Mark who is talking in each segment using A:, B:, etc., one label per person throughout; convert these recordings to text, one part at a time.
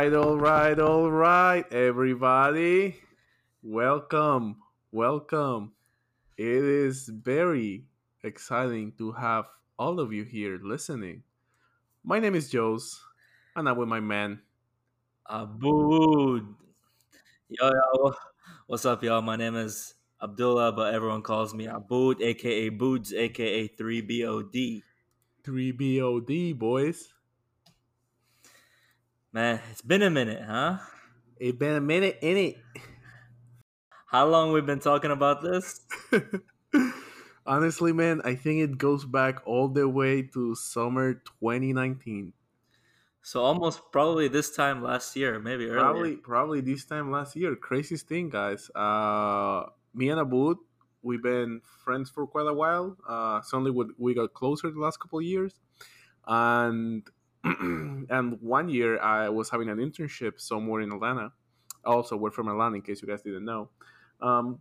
A: right, all right, all right, everybody. Welcome, welcome. It is very exciting to have all of you here listening. My name is Jose, and I'm with my man.
B: Abood. Yo, yo, what's up, y'all? My name is Abdullah, but everyone calls me Abood, aka Boods, aka 3BOD.
A: 3BOD, boys.
B: Man, it's been a minute, huh?
A: It's been a minute in it.
B: How long we've been talking about this?
A: Honestly, man, I think it goes back all the way to summer 2019.
B: So almost probably this time last year, maybe earlier.
A: Probably, probably this time last year. Craziest thing, guys. Uh, me and Abood, we've been friends for quite a while. Uh, suddenly, we, we got closer the last couple of years, and and one year I was having an internship somewhere in Atlanta. Also, we're from Atlanta, in case you guys didn't know. Um,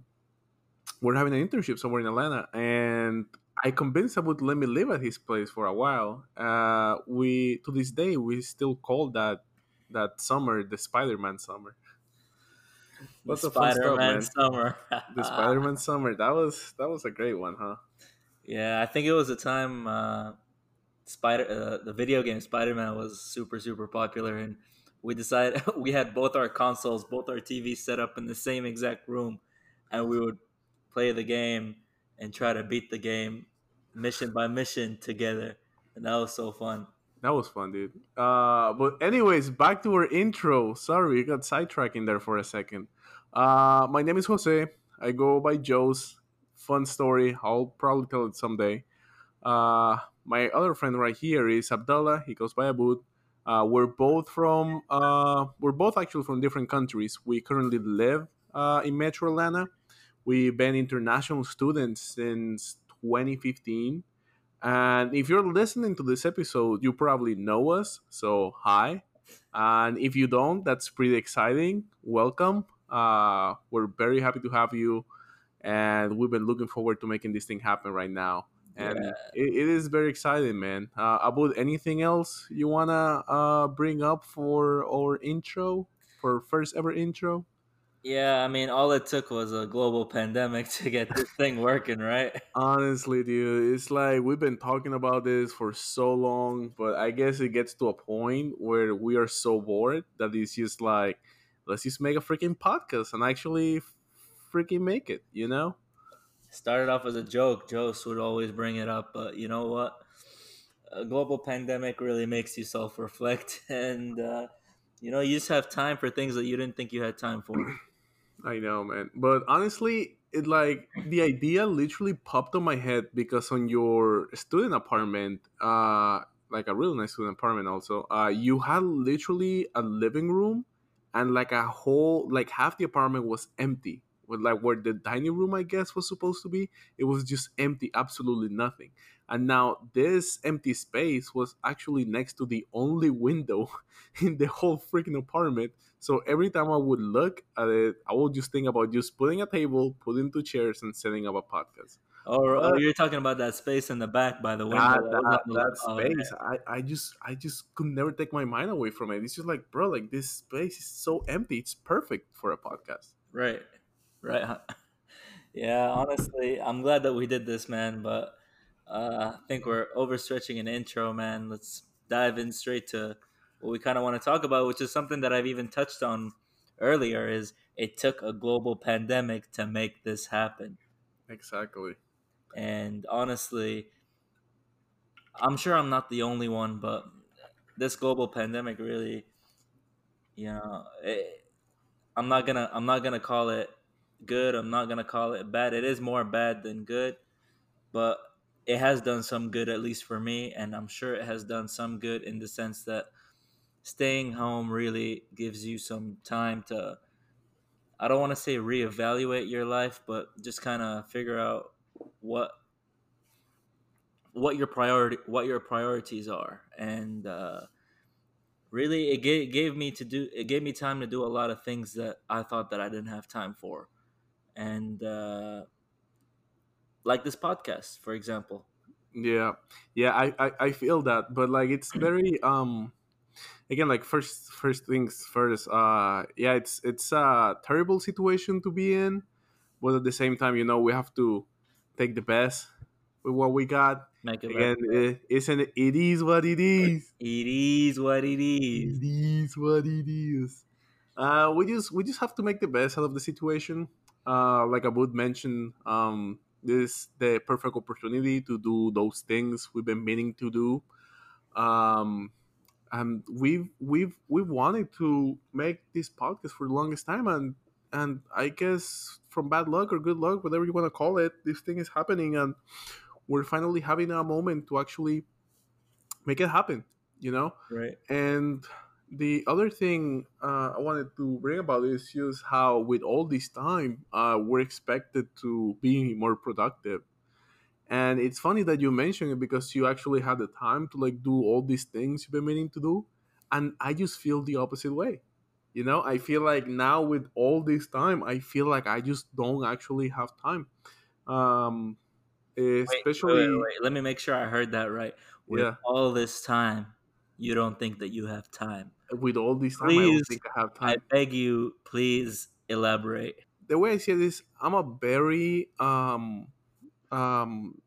A: we're having an internship somewhere in Atlanta, and I convinced him to let me live at his place for a while. Uh, we to this day we still call that that summer the Spider-Man summer.
B: What's the Spider-Man summer?
A: the Spider-Man summer. That was that was a great one, huh?
B: Yeah, I think it was a time uh, Spider uh, the video game Spider-Man was super super popular, and we decided we had both our consoles, both our TVs set up in the same exact room, and we would play the game and try to beat the game mission by mission together, and that was so fun.
A: That was fun, dude. Uh, but anyways, back to our intro. Sorry, we got sidetracking there for a second. Uh, my name is Jose. I go by Joe's. Fun story. I'll probably tell it someday. Uh, my other friend right here is Abdallah. He goes by Abood. Uh, we're both from. Uh, we're both actually from different countries. We currently live uh, in Metro Atlanta. We've been international students since 2015. And if you're listening to this episode, you probably know us. So, hi. And if you don't, that's pretty exciting. Welcome. Uh, we're very happy to have you. And we've been looking forward to making this thing happen right now. And
B: Yeah.
A: it, it is very exciting, man. Uh, about anything else you want to uh, bring up for our intro, for first ever intro?
B: Yeah, I mean, all it took was a global pandemic to get this thing working, right?
A: Honestly, dude, it's like we've been talking about this for so long, but I guess it gets to a point where we are so bored that it's just like, let's just make a freaking podcast and actually freaking make it, you know?
B: Started off as a joke. Jose would always bring it up, but you know what? A global pandemic really makes you self reflect, and uh, you know, you just have time for things that you didn't think you had time for.
A: I know, man. But honestly, it like the idea literally popped on my head because on your student apartment, uh, like a really nice student apartment, also, uh, you had literally a living room and like a whole, like half the apartment was empty. With like where the dining room, I guess, was supposed to be, it was just empty, absolutely nothing. And now this empty space was actually next to the only window in the whole freaking apartment. So every time I would look at it, I would just think about just putting a table, putting two chairs, and setting up a podcast.
B: Or,
A: Uh,
B: you're talking about that space in the back by the window.
A: That,
B: that
A: that,
B: oh,
A: space, I, I just I just could never take my mind away from it. It's just like, bro, like this space is so empty. It's perfect for a podcast.
B: Right, right. Yeah, honestly, I'm glad that we did this, man. But uh, I think we're overstretching an intro, man. Let's dive in straight to what we kind of want to talk about, which is something that I've even touched on earlier. Is it took a global pandemic to make this happen?
A: Exactly.
B: And honestly, I'm sure I'm not the only one, but this global pandemic really, you know, it, I'm not gonna I'm not gonna call it good. I'm not gonna call it bad. It is more bad than good, but it has done some good at least for me, and I'm sure it has done some good in the sense that staying home really gives you some time to. I don't want to say reevaluate your life, but just kind of figure out what what your priority what your priorities are and uh, really it gave, gave me to do it gave me time to do a lot of things that i thought that i didn't have time for and uh, like this podcast for example.
A: Yeah, yeah, I, I, I feel that, but like it's very um, again like first first things first uh yeah it's it's a terrible situation to be in but at the same time you know we have to take the best with what we got.
B: Make it
A: again it, isn't it, it is what it is.
B: It is what it is.
A: it is what it is. Uh we just we just have to make the best out of the situation uh like abood mentioned um this the perfect opportunity to do those things we've been meaning to do um and we've we've we've wanted to make this podcast for the longest time and and i guess from bad luck or good luck whatever you want to call it this thing is happening and we're finally having a moment to actually make it happen you know
B: Right.
A: and the other thing uh, I wanted to bring about is just how, with all this time, uh, we're expected to be more productive. And it's funny that you mentioned it because you actually had the time to like do all these things you've been meaning to do, and I just feel the opposite way. You know, I feel like now with all this time, I feel like I just don't actually have time. Um,
B: Wait,
A: especially,
B: wait, wait. Let me make sure I heard that right. With
A: yeah,
B: all this time, you don't think that you have time.
A: with all this time, I don't think I have time.
B: I beg you, please elaborate.
A: the way I see this, I'm a very um um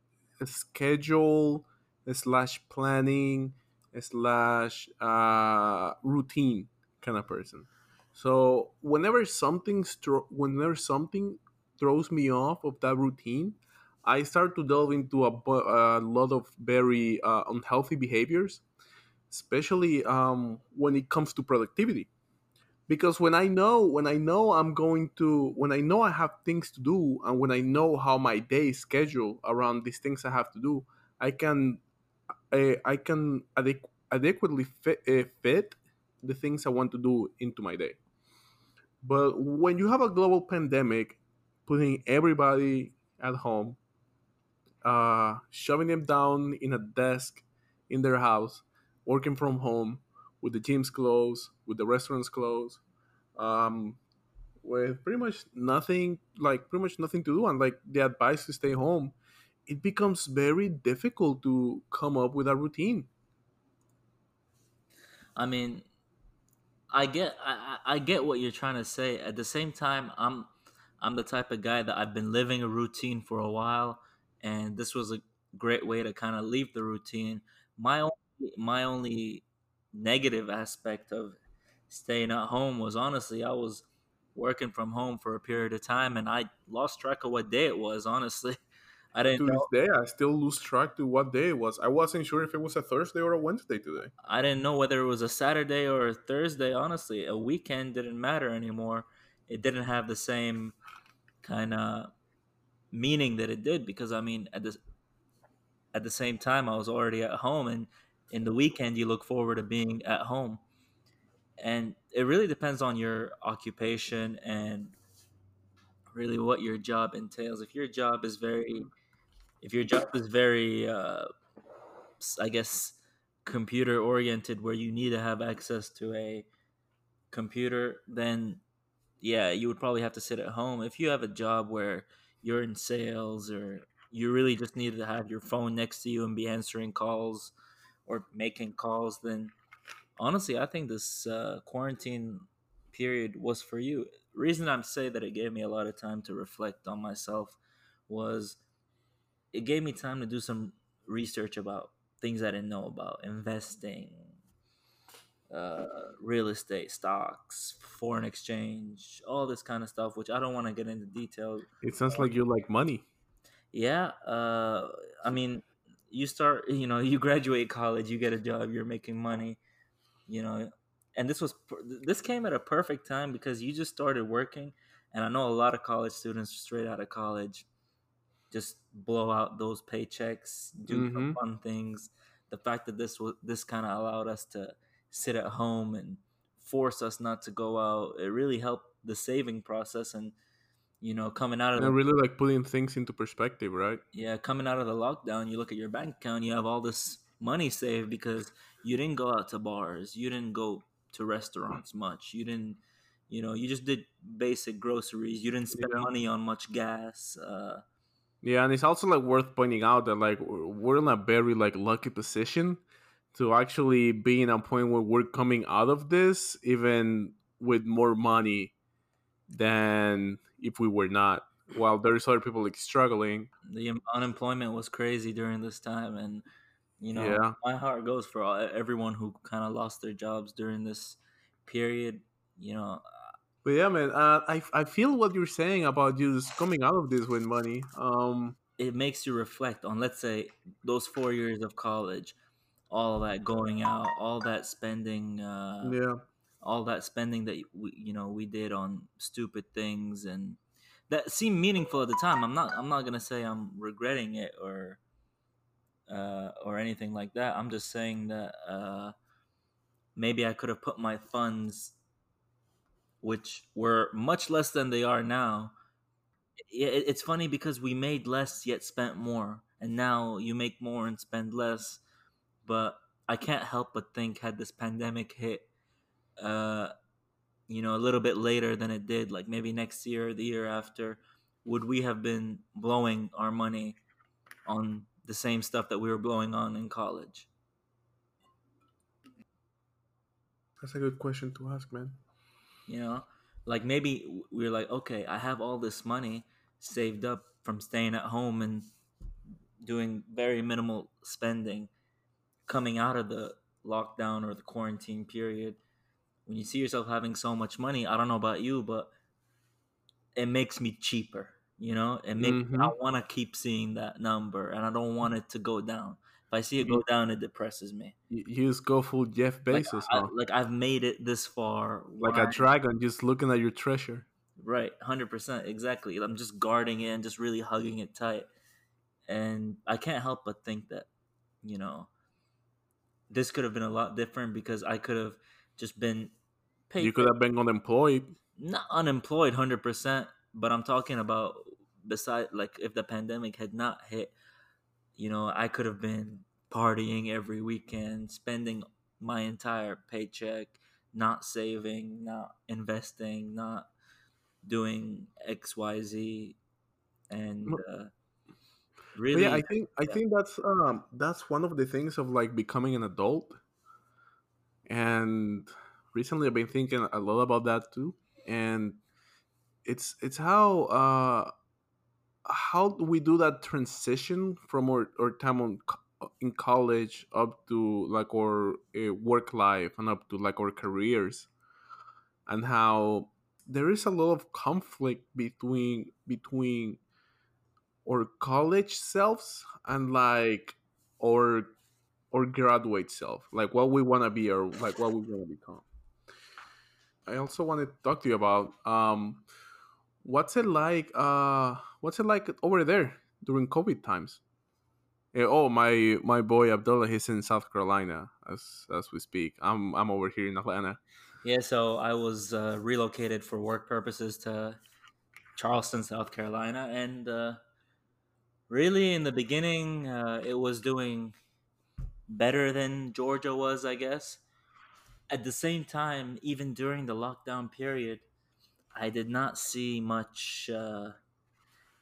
A: schedule slash planning slash uh routine kind of person. So whenever something stro- whenever something throws me off of that routine, I start to delve into a, a lot of very uh, unhealthy behaviors, especially um, when it comes to productivity. Because when i know when i know i'm going to when i know i have things to do and when i know how my day is scheduled around these things i have to do i can i, I can adequ- adequately fit, uh, fit the things i want to do into my day. But when you have a global pandemic putting everybody at home uh, shoving them down in a desk in their house working from home with the gyms closed with the restaurants closed um, with pretty much nothing like pretty much nothing to do and like the advice to stay home it becomes very difficult to come up with a routine
B: I mean, I get, I, I get what you're trying to say. At the same time, I'm, I'm the type of guy that I've been living a routine for a while, and this was a great way to kind of leave the routine. My only, my only negative aspect of staying at home was honestly I was working from home for a period of time, and I lost track of what day it was. Honestly, I didn't
A: to this day i still lose track to what day it was i wasn't sure if it was a thursday or a wednesday today
B: I didn't know whether it was a Saturday or a Thursday. Honestly, a weekend didn't matter anymore. It didn't have the same kind of meaning that it did because I mean, at the at the same time, I was already at home, and in the weekend, you look forward to being at home. And it really depends on your occupation and really what your job entails. If your job is very, if your job is very, uh, I guess, computer oriented, where you need to have access to a computer, then yeah, you would probably have to sit at home. If you have a job where you're in sales or you really just need to have your phone next to you and be answering calls or making calls, then honestly, I think this uh, quarantine period was for you. Reason I'm say that it gave me a lot of time to reflect on myself was it gave me time to do some research about things I didn't know about investing, uh, real estate, stocks, foreign exchange, all this kind of stuff, which I don't want to get into detail.
A: it sounds like you like money
B: Yeah, uh, I mean, you start, you know, you graduate college, you get a job, you're making money, you know, and this was this came at a perfect time because you just started working, and I know a lot of college students straight out of college just blow out those paychecks, do
A: mm-hmm.
B: fun things. The fact that this was this kind of allowed us to sit at home and force us not to go out, it really helped the saving process. And you know, coming out of
A: and
B: the
A: really like putting things into perspective right
B: yeah, coming out of the lockdown, you look at your bank account, you have all this money saved because you didn't go out to bars, you didn't go to restaurants much, you didn't, you know, you just did basic groceries, you didn't spend
A: yeah
B: money on much gas. Uh,
A: Yeah, and it's also like worth pointing out that like we're we're in a very like lucky position to actually be in a point where we're coming out of this even with more money than if we were not. While there's other people like struggling.
B: The unemployment was crazy during this time and you know
A: Yeah.
B: my heart goes for all, everyone who kind of lost their jobs during this period you know
A: but yeah man uh, I, I feel what you're saying about you just coming out of this with money um
B: it makes you reflect on let's say those four years of college all that going out all that spending uh
A: yeah
B: all that spending that we you know we did on stupid things and that seemed meaningful at the time. I'm not i'm not gonna say i'm regretting it or uh or anything like that. I'm just saying that uh maybe i could have put my funds which were much less than they are now. It, it's funny because we made less yet spent more and now you make more and spend less but i can't help but think had this pandemic hit uh you know a little bit later than it did like maybe next year or the year after would we have been blowing our money on the same stuff that we were blowing on in college?
A: That's a good question to ask man.
B: You know like maybe we we're like okay i have all this money saved up from staying at home and doing very minimal spending coming out of the lockdown or the quarantine period when you see yourself having so much money i don't know about you but it makes me cheaper you know? It makes i
A: Mhm.
B: want to keep seeing that number and i don't want it to go down. If i see it go down it depresses me.
A: You, just go full jeff
B: like, I, like i've made it this far
A: like
B: why-
A: a dragon just looking at your treasure.
B: Right, hundred percent, exactly. I'm just guarding it and just really hugging it tight, and I can't help but think that, you know, this could have been a lot different because I could have just been paid.
A: you could have been unemployed
B: not unemployed, hundred percent, but I'm talking about beside like if the pandemic had not hit, you know, I could have been partying every weekend, spending my entire paycheck, not saving, not investing, not doing X, Y, Z, and uh, really,
A: yeah, I think I
B: yeah.
A: think that's um that's one of the things of like becoming an adult. And recently I've been thinking a lot about that too. And it's it's how uh how we do that transition from our, our time on in college up to like our uh, work life and up to like our careers and how there is a lot of conflict between between our college selves and like our or graduate self like what we want to be or like what we want to become. I also want to talk to you about um what's it like uh what's it like over there during covid times? Eh, oh my my boy abdullah he's in south carolina as as we speak. I'm i'm over here in atlanta.
B: Yeah. So I was uh, relocated for work purposes to Charleston, South Carolina, and uh, really in the beginning, uh, it was doing better than Georgia was, I guess. At the same time, even during the lockdown period, I did not see much. Uh,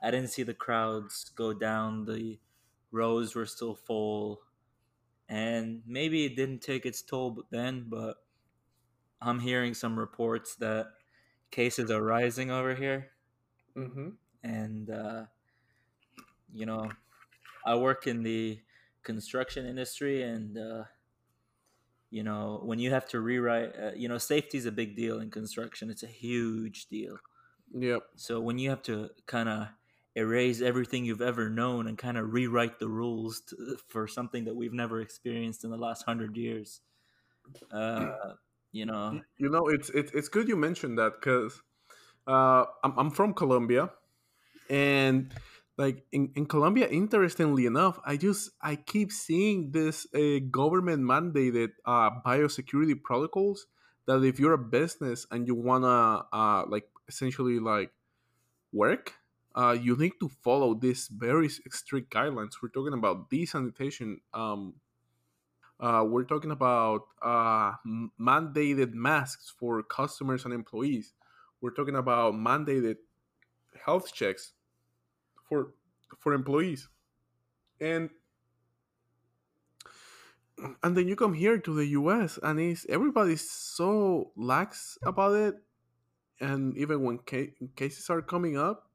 B: I didn't see the crowds go down. The rows were still full, and maybe it didn't take its toll then. But I'm hearing some reports that cases are rising over here,
A: mm-hmm.
B: and uh, you know, I work in the construction industry, and uh, you know, when you have to rewrite, uh, you know, safety is a big deal in construction. It's a huge deal.
A: yep
B: So when you have to kind of erase everything you've ever known and kind of rewrite the rules to, for something that we've never experienced in the last hundred years, uh, you know,
A: you know it's it's, it's good you mentioned that because uh I'm, I'm from colombia and like in, in colombia interestingly enough i just i keep seeing this uh, government mandated uh biosecurity protocols that if you're a business and you wanna uh like essentially like work uh you need to follow these very strict guidelines we're talking about desanitation um uh, we're talking about uh, mandated masks for customers and employees. We're talking about mandated health checks for for employees. And and then you come here to the us and it's everybody's so lax about it and even when ca- cases are coming up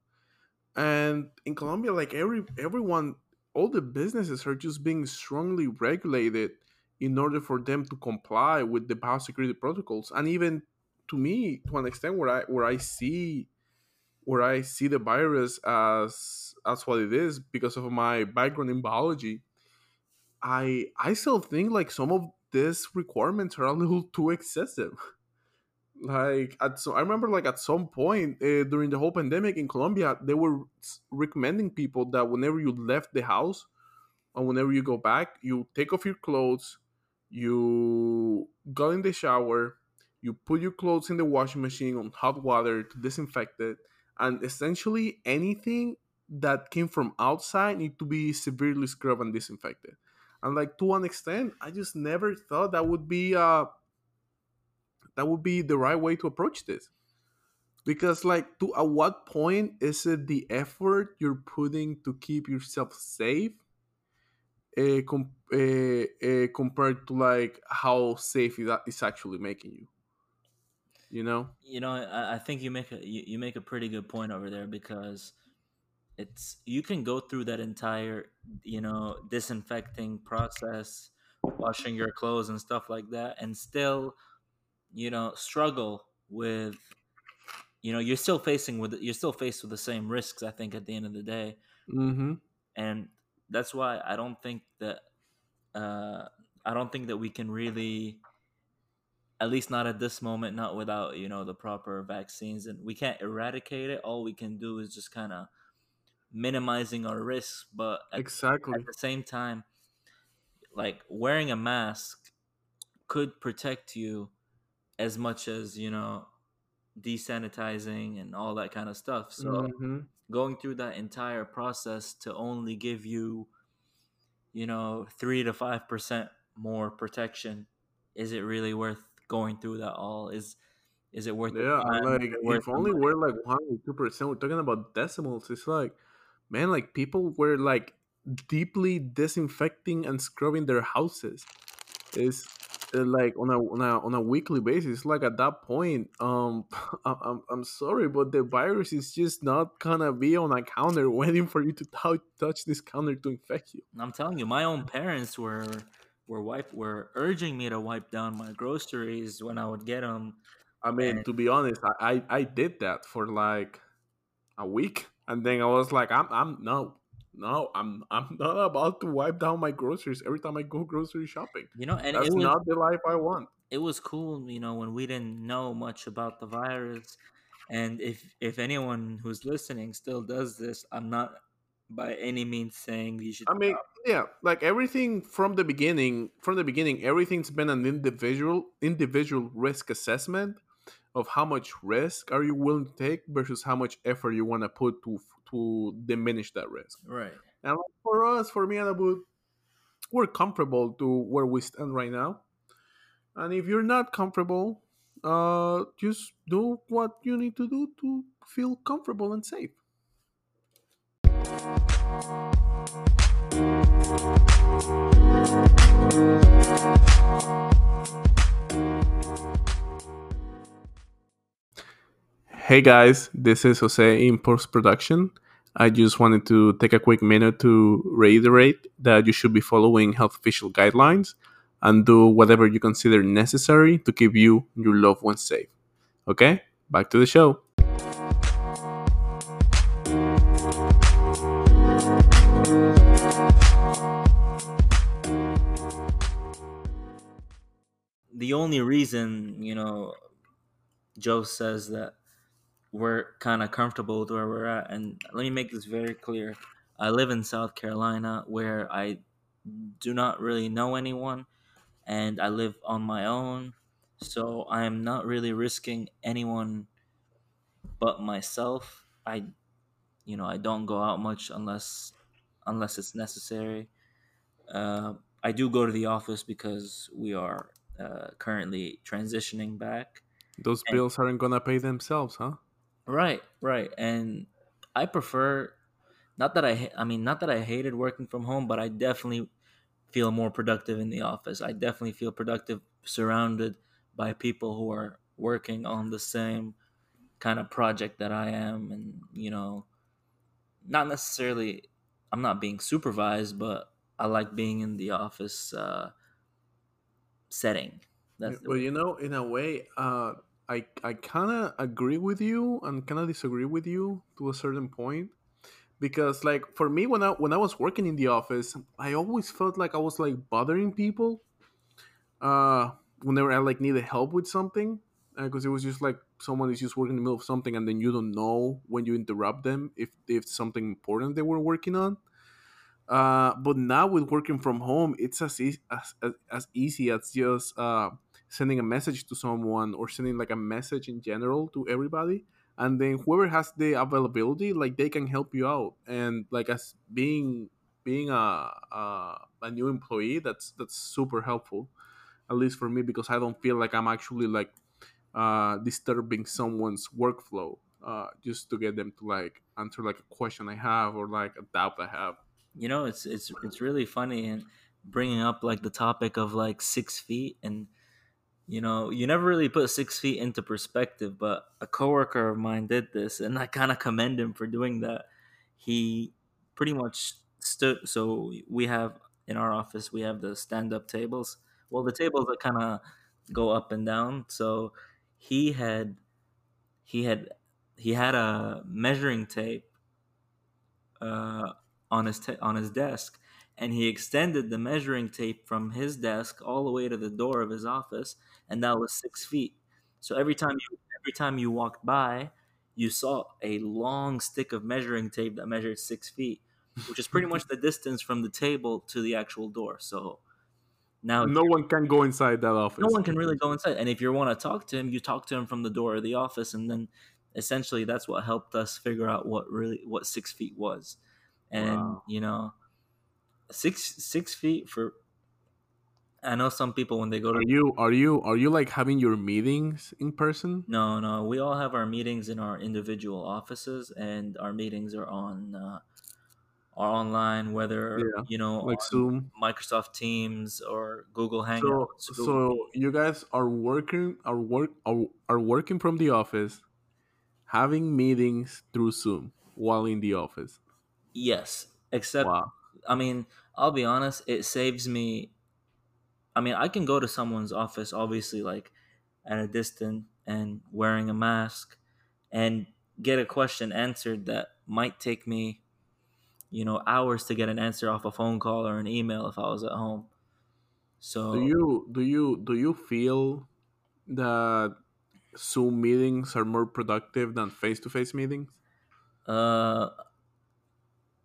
A: and in colombia like every everyone all the businesses are just being strongly regulated in order for them to comply with the biosecurity protocols and even to me to an extent where i where i see where i see the virus as as what it is because of my background in biology i i still think like some of these requirements are a little too excessive. Like at so i remember like at some point uh, during the whole pandemic in colombia they were recommending people that whenever you left the house and whenever you go back you take off your clothes you go in the shower you put your clothes in the washing machine on hot water to disinfect it and essentially anything that came from outside need to be severely scrubbed and disinfected. And like to an extent i just never thought that would be uh that would be the right way to approach this. Because like to at what point is it the effort you're putting to keep yourself safe uh, com- uh, uh, compared to like how safe that is actually making you you know
B: You know, I, I think you make a you, you make a pretty good point over there because it's you can go through that entire you know disinfecting process, washing your clothes and stuff like that, and still you know struggle with you know you're still facing with you're still faced with the same risks. I think at the end of the day,
A: mm-hmm
B: and that's why I don't think that uh, I don't think that we can really at least not at this moment not without you know the proper vaccines and we can't eradicate it. All we can do is just kind of minimizing our risks but at, at the same time like wearing a mask could protect you as much as you know desanitizing and all that kind of stuff. So
A: mm-hmm.
B: going through that entire process to only give you you know 3 to 5% more protection is it really worth going through that all is is it worth
A: yeah
B: time?
A: Like
B: worth
A: if only
B: money?
A: we're like one or two percent we're talking about decimals it's like man like people were like deeply disinfecting and scrubbing their houses. Is uh, like on a, on a on a weekly basis like at that point um I- I'm, I'm sorry but the virus is just not gonna be on a counter waiting for you to tou- touch this counter to infect you.
B: I'm telling you my own parents were were wipe were urging me to wipe down my groceries when i would get them
A: i mean
B: and
A: to be honest i i, I did that for like a week and then i was like i'm i'm no no i'm i'm not about to wipe down my groceries every time i go grocery shopping.
B: You know and it
A: that's
B: was
A: not the life i want.
B: it was cool you know when we didn't know much about the virus and if if anyone who's listening still does this i'm not by any means saying you should
A: I mean, yeah, like everything from the beginning, from the beginning, everything's been an individual individual risk assessment of how much risk are you willing to take versus how much effort you want to put to to diminish that risk.
B: right
A: And for us, for me and Abu, we're comfortable to where we stand right now. And if you're not comfortable, uh, just do what you need to do to feel comfortable and safe. Hey guys, this is Jose in post production. I just wanted to take a quick minute to reiterate that you should be following health official guidelines and do whatever you consider necessary to keep you and your loved ones safe. Okay, back to the show.
B: The only reason you know joe says that we're kind of comfortable with where we're at and let me make this very clear. I live in south carolina where i do not really know anyone and i live on my own so i am not really risking anyone but myself. I you know i don't go out much unless unless it's necessary. Uh, i do go to the office because we are uh, currently transitioning back
A: Those
B: and
A: bills aren't gonna pay themselves, huh?
B: Right, right. And I prefer not that I I mean not that I hated working from home, but I definitely feel more productive in the office. I definitely feel productive surrounded by people who are working on the same kind of project that I am and you know not necessarily I'm not being supervised but I like being in the office uh, setting.
A: That's well, you know, in a way, uh, I I kind of agree with you and kind of disagree with you to a certain point because like for me when I when I was working in the office, I always felt like I was like bothering people uh whenever I like needed help with something because uh, it was just like someone is just working in the middle of something and then you don't know when you interrupt them if if something important they were working on uh, but now with working from home, it's as, e- as, as, as easy as just uh, sending a message to someone or sending like a message in general to everybody. And then whoever has the availability, like they can help you out. And like as being being a, a, a new employee, that's that's super helpful, at least for me because I don't feel like I'm actually like uh, disturbing someone's workflow uh, just to get them to like answer like a question I have or like a doubt I have
B: you know it's it's it's really funny and bringing up like the topic of like six feet and you know you never really put six feet into perspective but a coworker of mine did this and i kind of commend him for doing that. He pretty much stood so we have in our office we have the stand-up tables. Well the tables that kind of go up and down so he had he had he had a measuring tape uh on his te- on his desk and he extended the measuring tape from his desk all the way to the door of his office and that was six feet. So every time you every time you walked by you saw a long stick of measuring tape that measured six feet which is pretty much the distance from the table to the actual door. So
A: now no one can go inside that office.
B: No one can really go inside. And if you want to talk to him you talk to him from the door of the office and then essentially that's what helped us figure out what really what six feet was and wow. you know six six feet for I know some people when they go to
A: Are you are you are you like having your meetings in person?
B: No, no. We all have our meetings in our individual offices and our meetings are on uh are online whether yeah, you know
A: like Zoom,
B: Microsoft Teams or Google Hangouts.
A: So, Google so you guys are working are work are, are working from the office having meetings through Zoom while in the office.
B: Yes, except wow. I mean, I'll be honest, it saves me I mean, I can go to someone's office obviously like at a distance and wearing a mask and get a question answered that might take me you know hours to get an answer off a phone call or an email if I was at home.
A: So Do you do you do you feel that Zoom meetings are more productive than face-to-face meetings?
B: Uh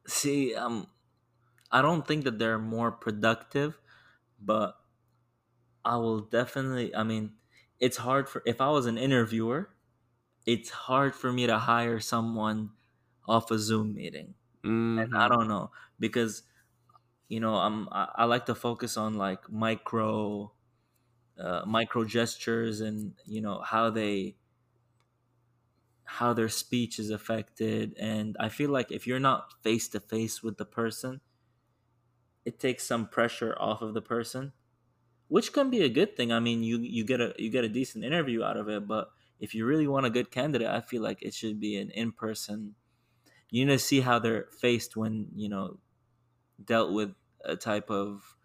B: See, um, I don't think that they're more productive, but I will definitely. I mean, it's hard for if I was an interviewer, it's hard for me to hire someone off a Zoom meeting, mm-hmm. and I mm-hmm. don't know because you know I'm I, I like to focus on like micro, uh, micro gestures and you know how they how their speech is affected and i feel like if you're not face to face with the person it takes some pressure off of the person which can be a good thing. I mean you you get a you get a decent interview out of it but if you really want a good candidate i feel like it should be an in-person you need to see how they're faced when you know dealt with a type of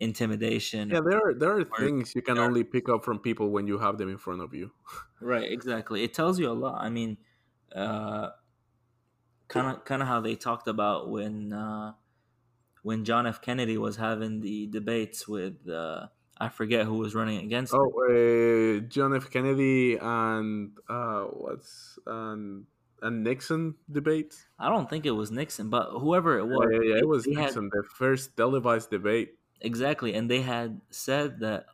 B: intimidation.
A: Yeah, there are there are things you can only pick up from people when you have them in front of you.
B: right, exactly. It tells you a lot. I mean, kind of kind of how they talked about when uh, when John F. Kennedy was having the debates with uh, I forget who was running against.
A: Oh, uh, John F. Kennedy and uh, what's and and Nixon debate.
B: I don't think it was Nixon, but whoever it was,
A: yeah, yeah, yeah it was Nixon, had, the first televised debate.
B: Exactly. And they had said that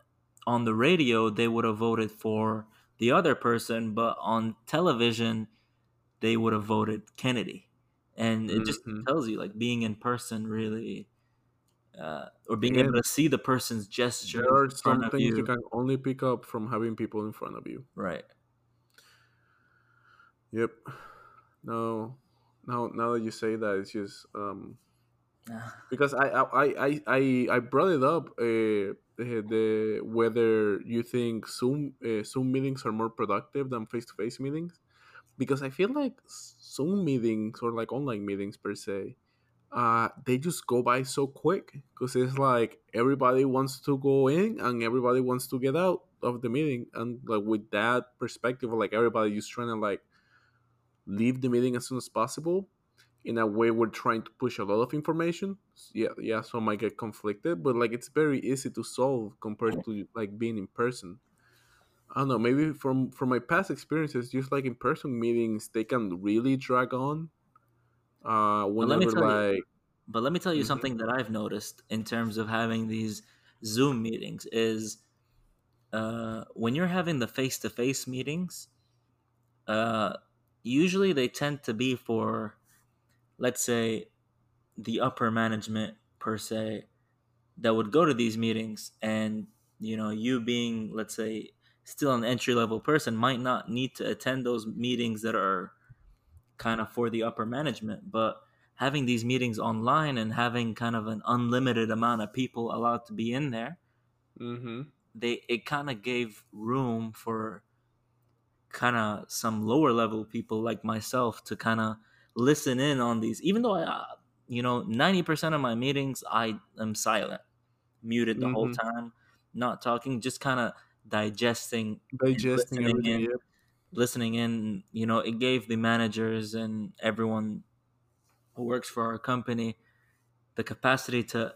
B: on the radio they would have voted for the other person, but on television they would have voted Kennedy. And it mm-hmm. just tells you like being in person really uh, or being able to see the person's gesture.
A: There are some things you. you can only pick up from having people in front of you.
B: Right.
A: Yep. No. Now now that you say that it's just um because I I I I, I brought it up uh, the, the whether you think Zoom uh, Zoom meetings are more productive than face to face meetings. Because I feel like Zoom meetings or like online meetings per se uh, they just go by so quick. Because it's like everybody wants to go in and everybody wants to get out of the meeting. And like with that perspective like everybody just trying to like leave the meeting as soon as possible in a way we're trying to push a lot of information yeah yeah so I might get conflicted but like it's very easy to solve compared to like being in person i don't know maybe from from my past experiences just like in person meetings they can really drag on uh
B: But let me
A: whenever
B: tell you, but let me tell you
A: Mhm.
B: something that I've noticed in terms of having these Zoom meetings is uh, when you're having the face to face meetings, uh, usually they tend to be for, let's say, the upper management per se that would go to these meetings, and you know, you being, let's say, still an entry level person might not need to attend those meetings that are kind of for the upper management, but having these meetings online and having kind of an unlimited amount of people allowed to be in there
A: Mhm.
B: they it kind of gave room for kind of some lower level people like myself to kind of listen in on these even though i uh, you know 90% of my meetings i am silent muted the whole
A: Mhm.
B: time not talking just kind of digesting
A: digesting
B: listening in
A: yeah
B: listening in you know it gave the managers and everyone who works for our company the capacity to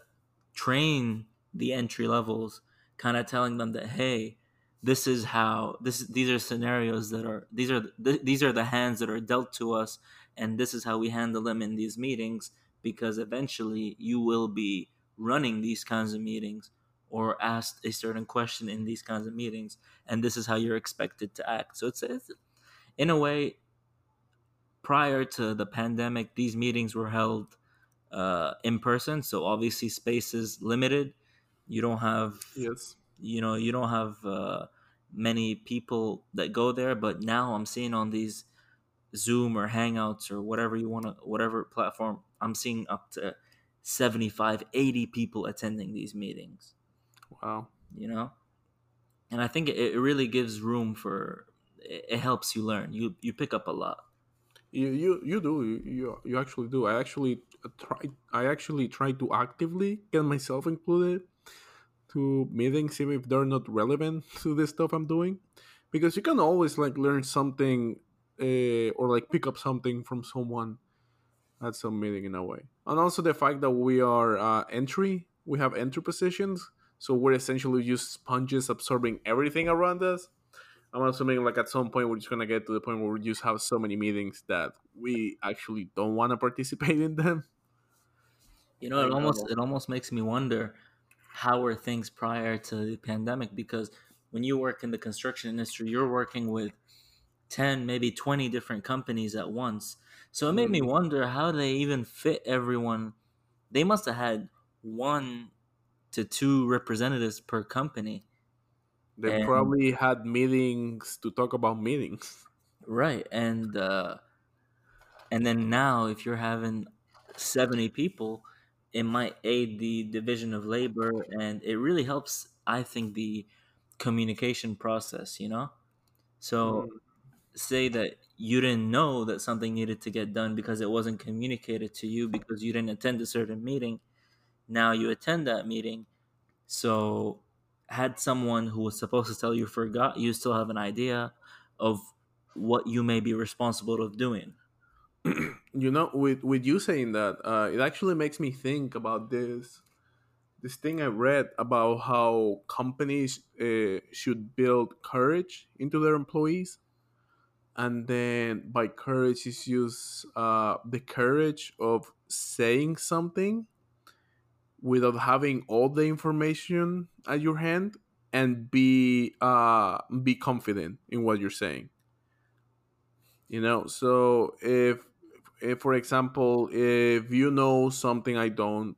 B: train the entry levels kind of telling them that hey this is how this these are scenarios that are these are th- these are the hands that are dealt to us and this is how we handle them in these meetings because eventually you will be running these kinds of meetings or asked a certain question in these kinds of meetings and this is how you're expected to act. So it's, it's in a way prior to the pandemic these meetings were held uh, in person so obviously space is limited. You don't have
A: yes.
B: you know you don't have uh, many people that go there but now i'm seeing on these zoom or hangouts or whatever you want to whatever platform i'm seeing up to 75 80 people attending these meetings.
A: Wow.
B: You know? And i think it, it really gives room for it, it helps you learn. You you pick up a lot.
A: You you you do. You you, you actually do. I actually try i actually try to actively get myself included to meetings even if they're not relevant to the stuff i'm doing. Because you can always like learn something uh, or like pick up something from someone at some meeting in a way. And also the fact that we are uh, entry we have entry positions so we're essentially just sponges absorbing everything around us. I'm assuming like at some point we're just gonna get to the point where we just have so many meetings that we actually don't want to participate in them.
B: You know it almost it almost makes me wonder how were things prior to the pandemic? Because when you work in the construction industry you're working with 10 maybe 20 different companies at once. So it made me
A: mhm.
B: wonder how they even fit everyone. They must have had one to two representatives per company.
A: They
B: and
A: probably had meetings to talk about meetings.
B: Right and uh and then now if you're having 70 people it might aid the division of labor and it really helps i think the communication process you know? So
A: Mm,
B: say that you didn't know that something needed to get done because it wasn't communicated to you because you didn't attend a certain meeting now you attend that meeting. So had someone who was supposed to tell you forgot you still have an idea of what you may be responsible of doing.
A: You know with with you saying that uh, it actually makes me think about this this thing i read about how companies uh, should build courage into their employees and then by courage is use uh, the courage of saying something without having all the information at your hand and be uh, be confident in what you're saying. You know so if, if for example if you know something i don't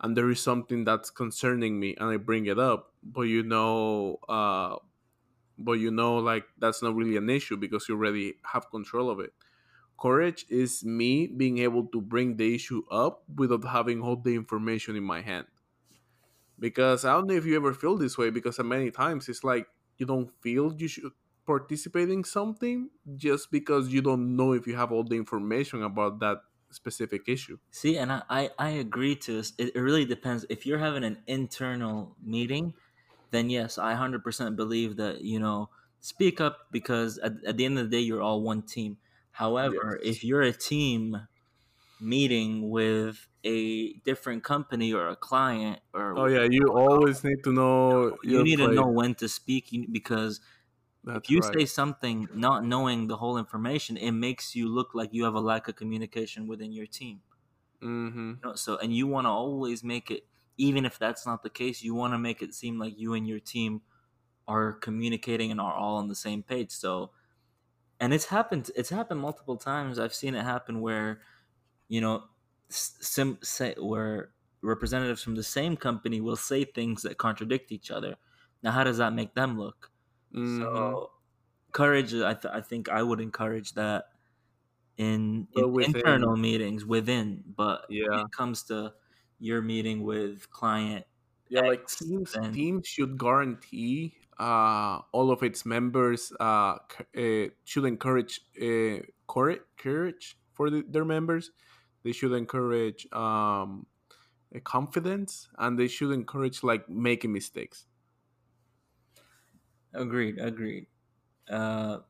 A: and there is something that's concerning me and i bring it up but you know uh but you know like that's not really an issue because you already have control of it courage is me being able to bring the issue up without having all the information in my hand. Because I don't know if you ever feel this way, because many times it's like you don't feel you should participate in something just because you don't know if you have all the information about that specific issue.
B: See, and I, I, I agree to this. It, it really depends. If you're having an internal meeting, then yes, I 100% believe that, you know, speak up because at, at the end of the day, you're all one team. However,
A: Yes.
B: if you're a team meeting with a different company or a client or
A: Oh yeah, you always need to know.
B: you need to know when to speak because
A: That's
B: if you
A: right.
B: say something not knowing the whole information, it makes you look like you have a lack of communication within your team.
A: mm-hmm.
B: You know, so and you want to always make it even if that's not the case you want to make it seem like you and your team are communicating and are all on the same page. So and it's happened it's happened multiple times. I've seen it happen where you know sim, say, where representatives from the same company will say things that contradict each other. Now how does that make them look?
A: Mhm.
B: so courage I, th- I think i would encourage that in, in internal meetings within but when
A: Yeah.
B: it comes to your meeting with client
A: Yeah, like teams,
B: then-
A: teams should guarantee uh, all of its members uh, uh, should encourage uh, courage, courage for the, their members. They should encourage um, confidence, and they should encourage like making mistakes.
B: agreed agreed uh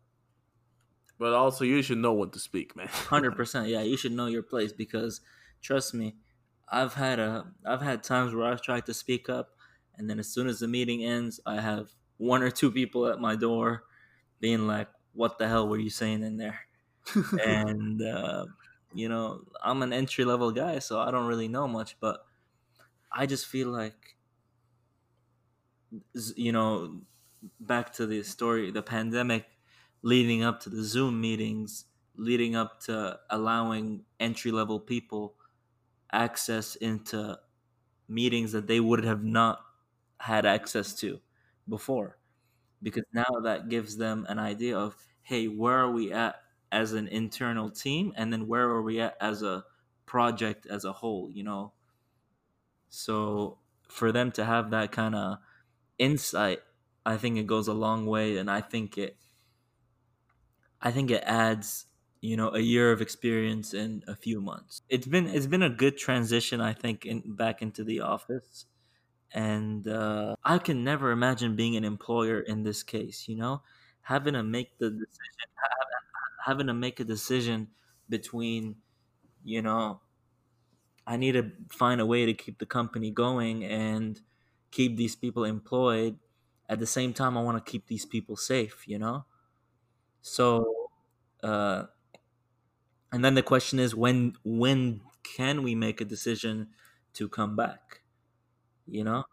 A: But also, you should know when to speak, man.
B: Hundred percent, yeah. You should know your place because, trust me, I've had a I've had times where I've tried to speak up, and then as soon as the meeting ends, I have one or two people at my door, being like, "What the hell were you saying in there?" and uh, you know, I'm an entry level guy, so I don't really know much, but I just feel like, you know, back to the story, the pandemic leading up to the Zoom meetings, leading up to allowing entry level people access into meetings that they would have not had access to before. Because now that gives them an idea of, hey, where are we at as an internal team? And then where are we at as a project as a whole, you know? So for them to have that kind of insight, I think it goes a long way. And I think it, I think it adds, you know, a year of experience in a few months. It's been it's been a good transition, I think, in back into the office, and uh, I can never imagine being an employer in this case. You know, having to make the decision, having to make a decision between, you know, I need to find a way to keep the company going and keep these people employed. At the same time, I want to keep these people safe. You know. So, uh, and then the question is when when can we make a decision to come back? You know,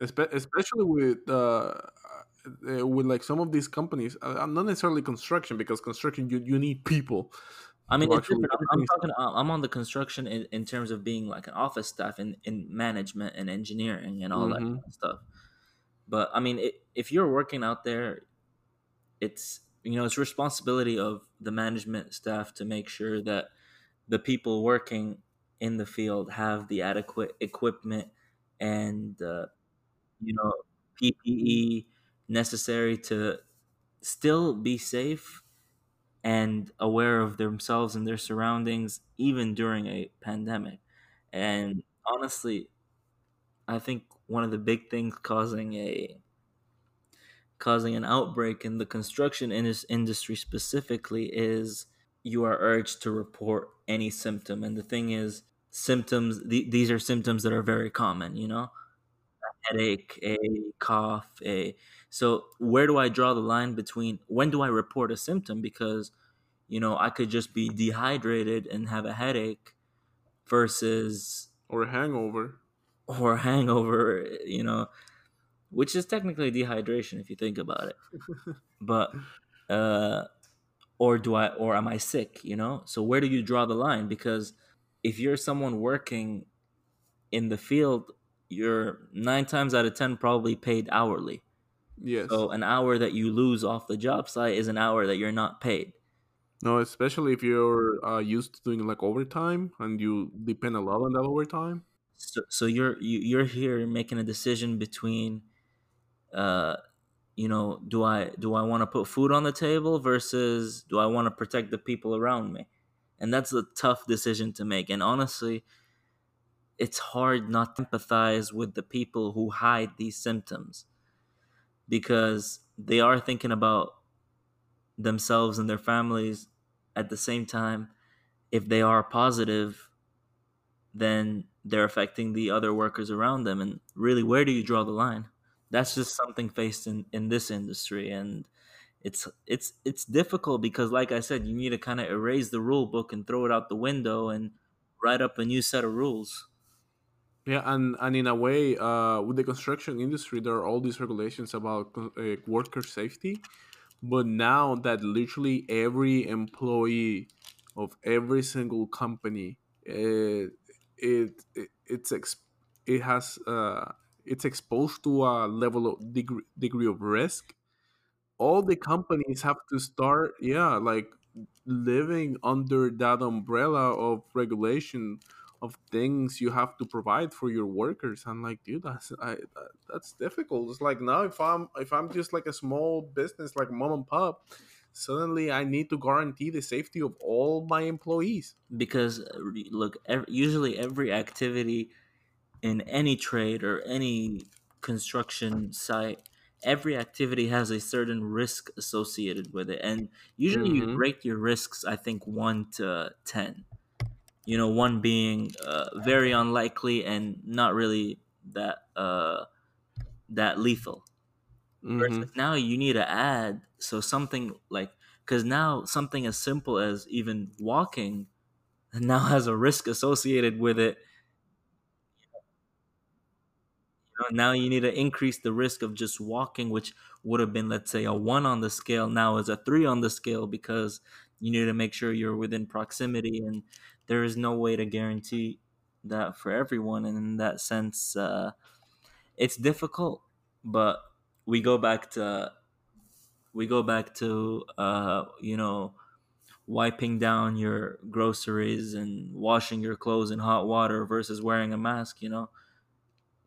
A: especially with uh, uh, with like some of these companies, uh, not necessarily construction because construction you, you need people.
B: I mean,
A: to
B: it's
A: actually
B: different.
A: do
B: I'm, I'm talking. uh, I'm on the construction in, in terms of being like an office staff in, in management and engineering and all that
A: Mhm.
B: kind of stuff. But I mean, it, if you're working out there, it's you know it's responsibility of the management staff to make sure that the people working in the field have the adequate equipment and uh, you know PPE necessary to still be safe and aware of themselves and their surroundings even during a pandemic. And honestly, I think one of the big things causing a causing an outbreak in the construction indus- industry specifically is you are urged to report any symptom. And the thing is symptoms th- these are symptoms that are very common you know? A headache a cough a so where do i draw the line between when do i report a symptom? Because you know i could just be dehydrated and have a headache versus
A: or a hangover.
B: or a hangover, you know, which is technically dehydration if you think about it. But uh or do I or am I sick, you know? So where do you draw the line because if you're someone working in the field, you're 9 times out of 10 probably paid hourly.
A: Yes.
B: So an hour that you lose off the job site is an hour that you're not paid.
A: No, especially if you're uh, used to doing like overtime and you depend a lot on that overtime.
B: So, so you're you, you're here making a decision between, uh, you know, do I do I want to put food on the table versus do I want to protect the people around me, and that's a tough decision to make. And honestly, it's hard not to empathize with the people who hide these symptoms because they are thinking about themselves and their families at the same time. If they are positive then they're affecting the other workers around them. And really where do you draw the line that's just something faced in in this industry and it's it's it's difficult because like i said you need to kind of erase the rule book and throw it out the window and write up a new set of rules
A: Yeah, and and in a way, uh, with the construction industry, there are all these regulations about uh, worker safety. But now that literally every employee of every single company, uh, it, it it's it has uh, it's exposed to a level of degree, degree of risk. All the companies have to start yeah like living under that umbrella of regulation of things you have to provide for your workers. I'm like dude that's I, that, that's difficult. It's like now if i'm if i'm just like a small business like mom and pop suddenly i need to guarantee the safety of all my employees.
B: Because uh, look ev- usually every activity in any trade or any construction site every activity has a certain risk associated with it. And usually you
A: mm-hmm.
B: rate your risks i think 1 to 10 you know one being uh, very unlikely and not really that uh, that lethal.
A: Mm-hmm.
B: now you need to add so something like because now something as simple as even walking now has a risk associated with it know, now you need to increase the risk of just walking, which would have been, let's say, a one on the scale, now is a three on the scale because you need to make sure you're within proximity, and there is no way to guarantee that for everyone. And in that sense, uh, it's difficult, but we go back to we go back to uh, you know wiping down your groceries and washing your clothes in hot water versus wearing a mask. You know,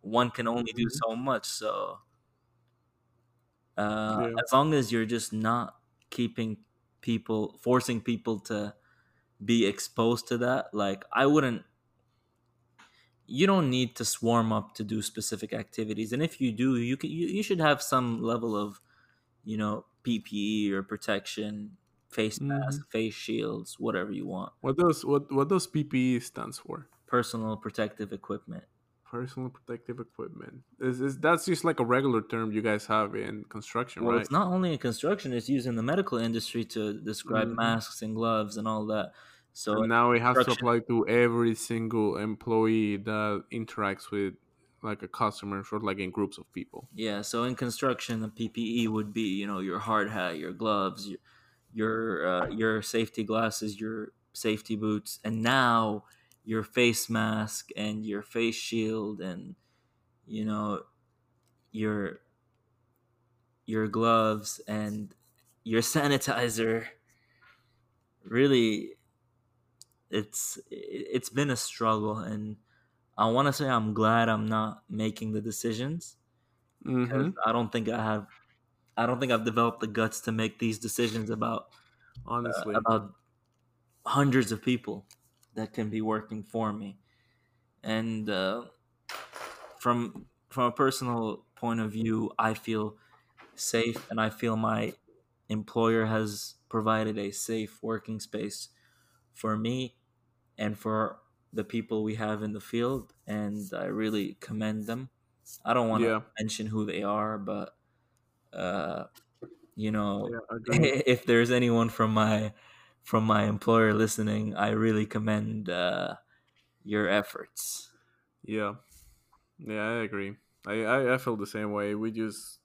B: one can only do
A: hmm
B: so much. So uh,
A: yeah
B: as long as you're just not keeping people, forcing people to be exposed to that, like I wouldn't. You don't need to swarm up to do specific activities, and if you do, you can. You, you should have some level of, you know, PPE or protection, face
A: hmm
B: mask, face shields, whatever you want,
A: what does what what does ppe stands for
B: personal protective equipment.
A: Personal protective equipment. Is, is that's just like a regular term you guys have in construction,
B: Well,
A: right?
B: it's not only in construction; it's used in the medical industry to describe
A: hmm
B: masks and gloves and all that. So,
A: And now it has to apply to every single employee that interacts with like a customer, sort of like in groups of people.
B: yeah. So in construction, the PPE would be, you know, your hard hat, your gloves, your your uh, your safety glasses, your safety boots, and now your face mask and your face shield, and you know your your gloves and your sanitizer. Really, it's it's been a struggle and I want to say I'm glad I'm not making the decisions because
A: Mm-hmm.
B: I don't think I have I don't think I've developed the guts to make these decisions about uh,
A: Honestly,
B: about hundreds of people that can be working for me. And uh, from from a personal point of view I feel safe and I feel my employer has provided a safe working space for me and for the people we have in the field and i really commend them. I don't want to
A: yeah,
B: mention who they are but uh you know
A: yeah,
B: if there's anyone from my from my employer listening i really commend uh your efforts
A: Yeah, yeah, I agree. I, I I feel the same way. We just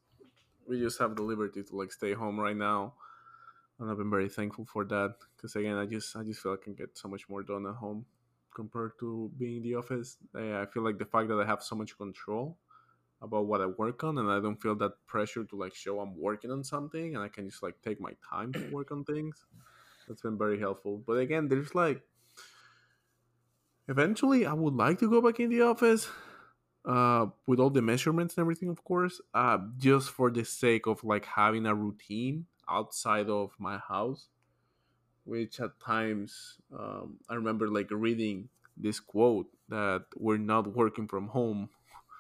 A: we just have the liberty to like stay home right now, and I've been very thankful for that. Because again, I just I just feel I can get so much more done at home compared to being in the office. I, I feel like the fact that I have so much control about what I work on, and I don't feel that pressure to like show I'm working on something, and I can just like take my time to work on things. That's been very helpful. But again, there's like eventually I would like to go back in the office uh with all the measurements and everything of course uh just for the sake of like having a routine outside of my house which at times um, i remember like reading this quote that we're not working from home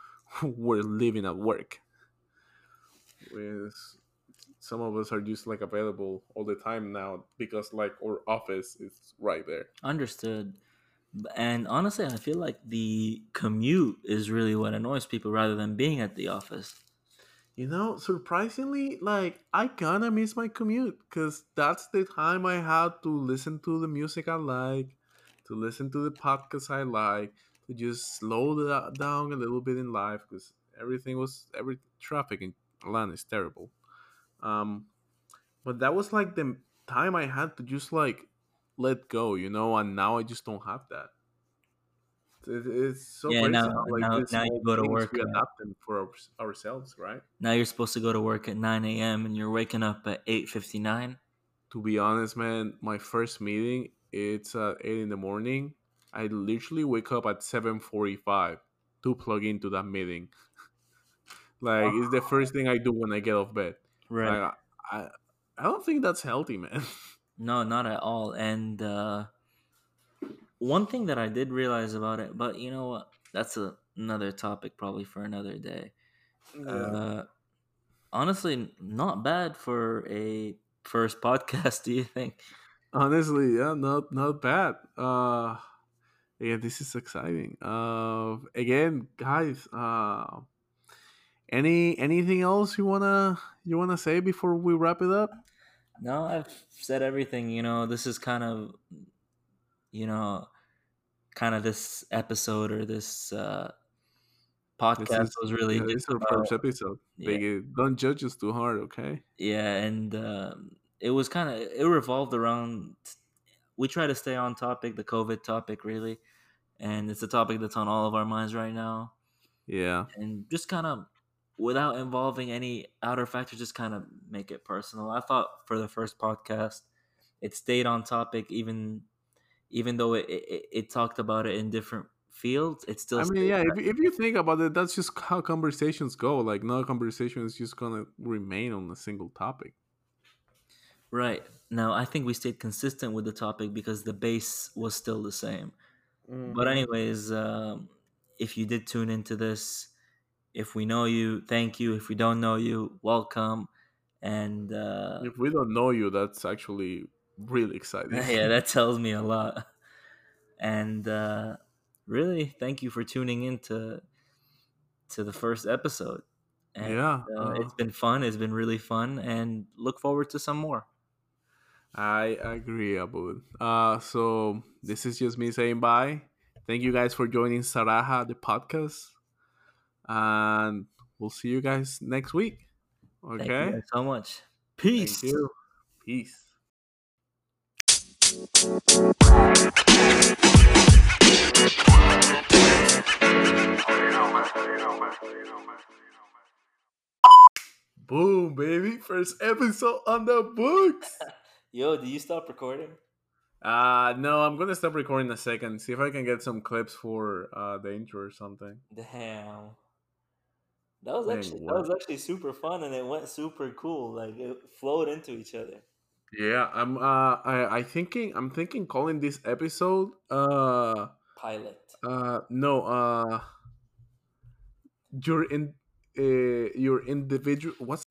A: we're living at work with some of us are just like available all the time now because like our office is right there
B: Understood. And honestly, I feel like the commute is really what annoys people rather than being at the office.
A: You know, surprisingly, like I kind of miss my commute because that's the time I had to listen to the music I like, to listen to the podcasts I like, to just slow down a little bit in life because everything was every traffic in Atlanta is terrible. Um, but that was like the time I had to just like let go, you know, and now I just don't have that. It, it's so
B: Yeah, now
A: how like
B: now now you go to work.
A: we
B: Uh,
A: adapt them for our, ourselves, right?
B: now you're supposed to go to work at nine a.m. and you're waking up at eight fifty nine.
A: to be honest, man, my first meeting it's at eight in the morning. I literally wake up at seven forty five to plug into that meeting. Like it's the first thing I do when I get off bed.
B: Right.
A: Like I, I, don't think that's healthy, man.
B: No, not at all. And uh, one thing that I did realize about it, but you know what? That's a, another topic probably for another day. Uh, honestly, not bad for a first podcast. Do you think?
A: Honestly, yeah, not not bad. Uh, yeah, this is exciting. Uh, again, guys. Uh, any anything else you wanna you wanna say before we wrap it up?
B: No, I've said everything. You know, this is kind of, you know, kind of this episode or this uh,
A: This
B: podcast
A: is
B: was really
A: yeah, this is our first episode.
B: yeah,
A: Big, don't judge us too hard, okay?
B: yeah, and um, it was kind of it revolved around. We try to stay on topic, the COVID topic, really, and it's a topic that's on all of our minds right now.
A: Yeah,
B: and just kind of without involving any outer factors just kind of make it personal i thought for the first podcast it stayed on topic even even though it, it, it talked about it in different fields it still
A: I mean, yeah. If if you think about it, that's just how conversations go. Like, no conversation is just gonna remain on a single topic.
B: right now i think we stayed consistent with the topic because the base was still the same but anyways um, if you did tune into this if we know you thank you if we don't know you welcome and uh,
A: If we don't know you, that's actually really exciting.
B: yeah, that tells me a lot. And uh, really, thank you for tuning in to to the first episode. And
A: yeah.
B: uh,
A: uh,
B: it's been fun. It's been really fun, and look forward to some more.
A: I agree, Abood. Uh, so this is just me saying bye. Thank you guys for joining Saraha, the podcast. And we'll see you guys next week.
B: Thank you
A: Okay?
B: so much.
A: Thank
B: Peace.
A: you. Peace. Boom, baby. First episode on the books.
B: Yo, do you stop recording?
A: Uh no, I'm gonna stop recording in a second. See if I can get some clips for uh the intro or something.
B: Damn. That was actually that was actually super fun, and it went super cool. Like it flowed into each other.
A: Yeah, I'm uh I I thinking I'm thinking calling this episode uh
B: Pilot.
A: uh no uh your in uh your individual what's